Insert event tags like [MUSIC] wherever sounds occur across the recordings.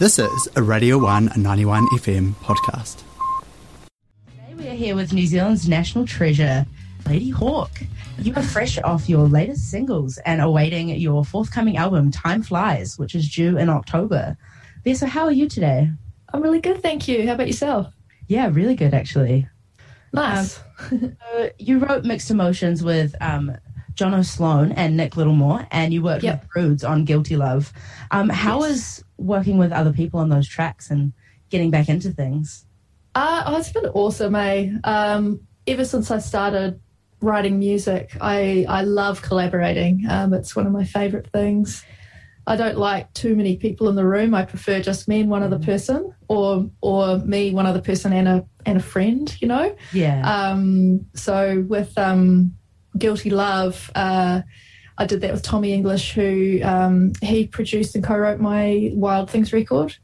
This is a Radio 1 91 FM podcast. Today we are here with New Zealand's national treasure, Ladyhawke. You are fresh off your latest singles and awaiting your forthcoming album, Time Flies, which is due in October. Lisa, how are you today? I'm really good, thank you. How about yourself? Yeah, really good, actually. Nice. Um, [LAUGHS] so you wrote Mixed Emotions with um, Jono Sloan and Nick Littlemore, and you worked yep. with Broods on Guilty Love. Um, how yes. is working with other people on those tracks and getting back into things? Uh, oh, it's been awesome, eh? Um, ever since I started writing music, I, I love collaborating. Um, it's one of my favourite things. I don't like too many people in the room. I prefer just me and one other mm. person, or or me, one other person, and a and a friend. You know. Yeah. Um. So with um, Guilty Love, uh, I did that with Tommy English, who um, he produced and co-wrote my Wild Things record,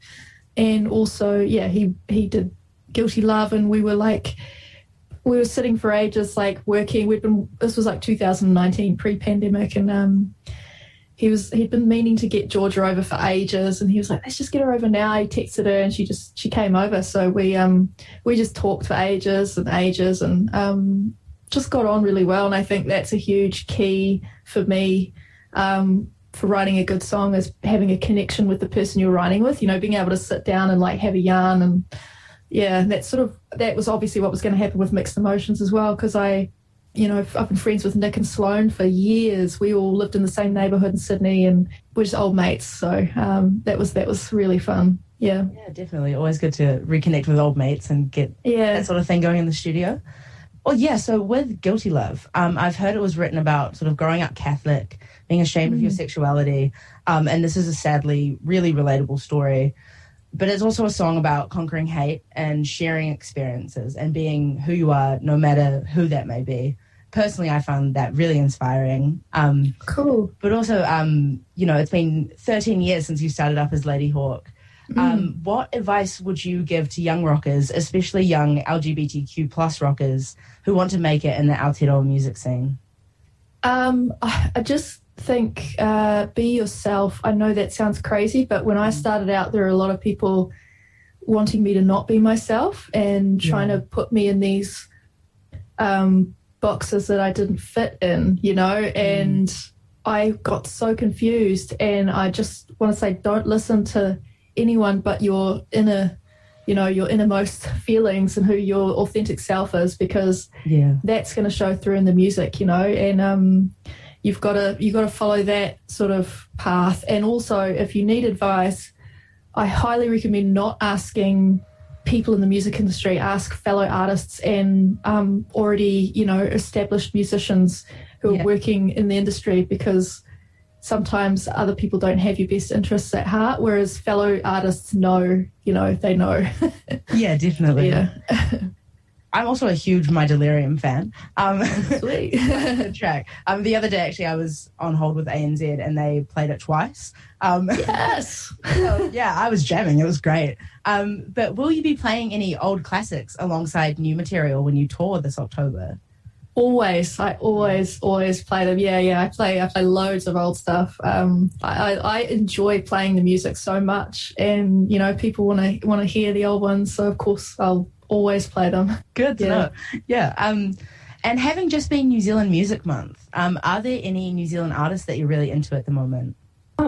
and also yeah, he he did Guilty Love, and we were like we were sitting for ages, like working. We'd been this was like 2019, pre-pandemic, and um, he was he'd been meaning to get Georgia over for ages, and he was like, "Let's just get her over now." He texted her, and she just she came over. So we um we just talked for ages and ages, and um just got on really well. And I think that's a huge key for me um, for writing a good song is having a connection with the person you're writing with. You know, being able to sit down and like have a yarn and yeah, that sort of that was obviously what was going to happen with mixed emotions as well because I you know, I've been friends with Nick and Sloan for years. We all lived in the same neighbourhood in Sydney, and we're just old mates. So um, that was that was really fun. Yeah, yeah, definitely. Always good to reconnect with old mates and get yeah. that sort of thing going in the studio. Well, yeah. So with Guilty Love, um, I've heard it was written about sort of growing up Catholic, being ashamed mm. of your mm. sexuality, um, and this is a sadly really relatable story. But it's also a song about conquering hate and sharing experiences and being who you are, no matter who that may be personally, I found that really inspiring. Um, cool. But also, um, you know, it's been 13 years since you started up as Ladyhawke. Mm. Um, what advice would you give to young rockers, especially young LGBTQ plus rockers who want to make it in the Aotearoa music scene? Um, I just think uh, be yourself. I know that sounds crazy, but when I mm. started out, there were a lot of people wanting me to not be myself and trying yeah. to put me in these um, boxes that I didn't fit in, you know, mm. and. I got so confused. And I just want to say, don't listen to anyone but your inner, you know, your innermost feelings and who your authentic self is, because yeah, that's going to show through in the music, you know, and um, you've got to you've got to follow that sort of path. And also, if you need advice, I highly recommend not asking people in the music industry ask fellow artists and um, already you know established musicians who yeah. are working in the industry because sometimes other people don't have your best interests at heart whereas fellow artists know you know they know [LAUGHS] yeah definitely yeah I'm also a huge My Delirium fan. Um, Sweet. [LAUGHS] track. Um, the other day, actually, I was on hold with ANZ and they played it twice. Um, [LAUGHS] yes. so, yeah, I was jamming. It was great. Um, but will you be playing any old classics alongside new material when you tour this October? Always, I always, always play them. Yeah, yeah, I play, I play loads of old stuff. Um, I, I enjoy playing the music so much, and you know, people want to want to hear the old ones. So of course, I'll always play them. [LAUGHS] Good to yeah. know. Yeah. Um, and having just been New Zealand Music Month, um, are there any New Zealand artists that you're really into at the moment?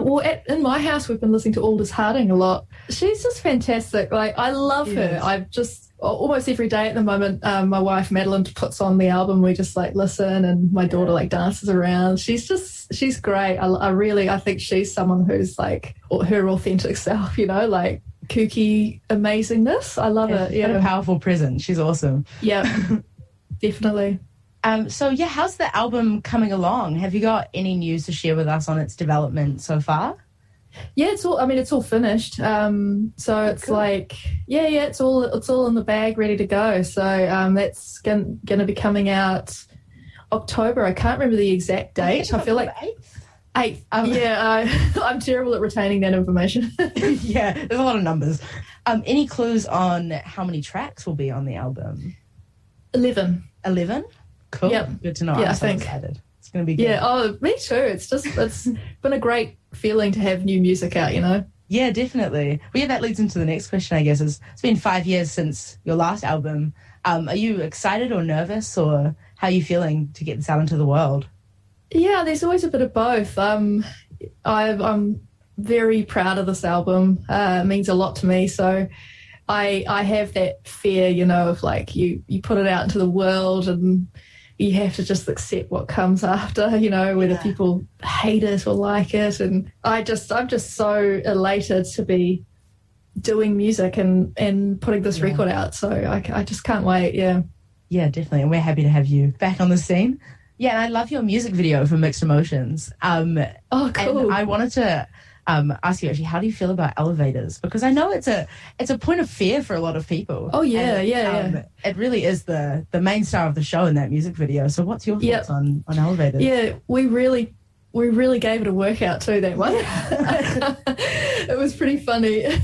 Oh, well, at, in my house, we've been listening to Aldous Harding a lot. She's just fantastic. Like, I love her. I've just almost every day at the moment. Um, my wife Madeline puts on the album. We just like listen, and my daughter like dances around. She's just she's great. I, I really I think she's someone who's like her authentic self. You know, like kooky amazingness. I love yeah, it. Yeah, a powerful presence. She's awesome. Yeah, [LAUGHS] definitely. Um, so yeah, how's the album coming along? Have you got any news to share with us on its development so far? Yeah, it's all. I mean, it's all finished. Um, so it's cool. like, yeah, yeah, it's all it's all in the bag, ready to go. So um, that's going to be coming out October. I can't remember the exact date. I, I feel like Eight. Um, yeah, [LAUGHS] uh, I'm terrible at retaining that information. [LAUGHS] [LAUGHS] yeah, there's a lot of numbers. Um, any clues on how many tracks will be on the album? Eleven. Eleven. Cool. Yep. Good to know. Yeah, I'm I so think excited. It's going to be good. Yeah. Oh, me too. It's just it's [LAUGHS] been a great feeling to have new music out. You know. Yeah, definitely. Well, yeah, that leads into the next question, I guess. Is it's been five years since your last album. Um, are you excited or nervous, or how are you feeling to get this out into the world? Yeah, there's always a bit of both. Um, i am very proud of this album. Uh, it means a lot to me. So I I have that fear, you know, of like you you put it out into the world and you have to just accept what comes after, you know, whether yeah. people hate it or like it. And I just I'm just so elated to be doing music and and putting this yeah. record out. So I, I just can't wait. Yeah. Yeah, definitely. And we're happy to have you back on the scene. Yeah, and I love your music video for Mixed Emotions. Um, oh, cool. I wanted to um, ask you actually, how do you feel about elevators? Because I know it's a it's a point of fear for a lot of people. Oh yeah, and, yeah, um, yeah. It really is the the main star of the show in that music video. So what's your thoughts on on elevators? Yeah, we really we really gave it a workout too that one. [LAUGHS] It was pretty funny. [LAUGHS]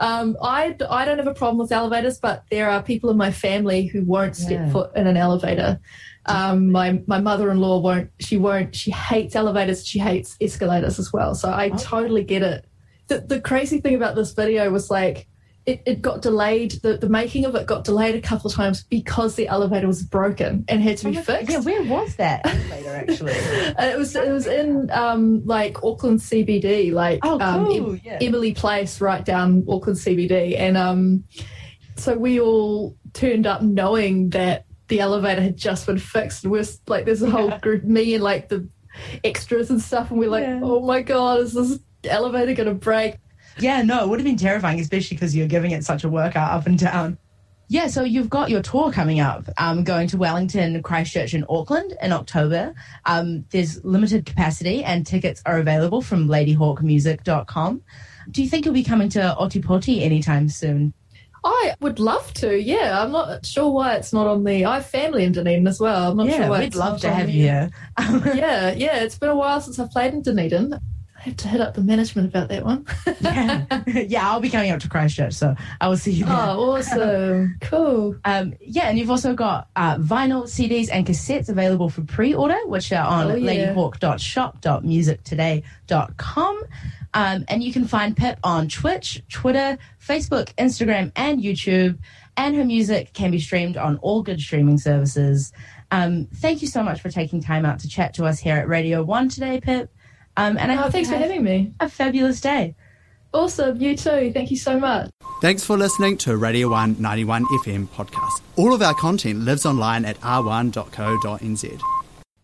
Um, I, I don't have a problem with elevators but there are people in my family who won't step yeah. foot in an elevator. Um, my my mother-in-law won't she won't she hates elevators she hates escalators as well. So i okay. totally get it. The, the crazy thing about this video was like it, it got delayed. The, the making of it got delayed a couple of times because the elevator was broken and had to be oh fixed. Yeah, where was that [LAUGHS] elevator actually? it was it was in um, like Auckland CBD, like oh, um, cool. um, yeah. Emily Place, right down Auckland CBD, and um, so we all turned up knowing that the elevator had just been fixed. And we're like, there's a whole yeah. group, me and like the extras and stuff, and we're like, yeah. oh my god, is this elevator going to break? Yeah, no, it would have been terrifying, especially because you're giving it such a workout up and down. Yeah, so you've got your tour coming up, um, going to Wellington, Christchurch, and Auckland in October. Um, there's limited capacity, and tickets are available from ladyhawkemusic.com. Do you think you'll be coming to Ōtepoti anytime soon? I would love to. Yeah, I'm not sure why it's not on the. I have family in Dunedin as well. I'm not yeah, sure why we'd love to have you here. [LAUGHS] yeah, yeah. It's been a while since I've played in Dunedin. I have to hit up the management about that one. yeah. [LAUGHS] yeah, I'll be coming up to Christchurch, so I will see you there. Oh, awesome. [LAUGHS] cool. Um, yeah, and you've also got uh, vinyl, CDs, and cassettes available for pre order, which are on oh, yeah. ladyhawke.shop.musictoday.com. Um, and you can find Pip on Twitch, Twitter, Facebook, Instagram, and YouTube. And her music can be streamed on all good streaming services. Um, thank you so much for taking time out to chat to us here at Radio 1 today, Pip. Um, and I oh, thanks for having me. A fabulous day. Awesome, you too. Thank you so much. Thanks for listening to Radio 1 91 FM podcast. All of our content lives online at r1.co.nz.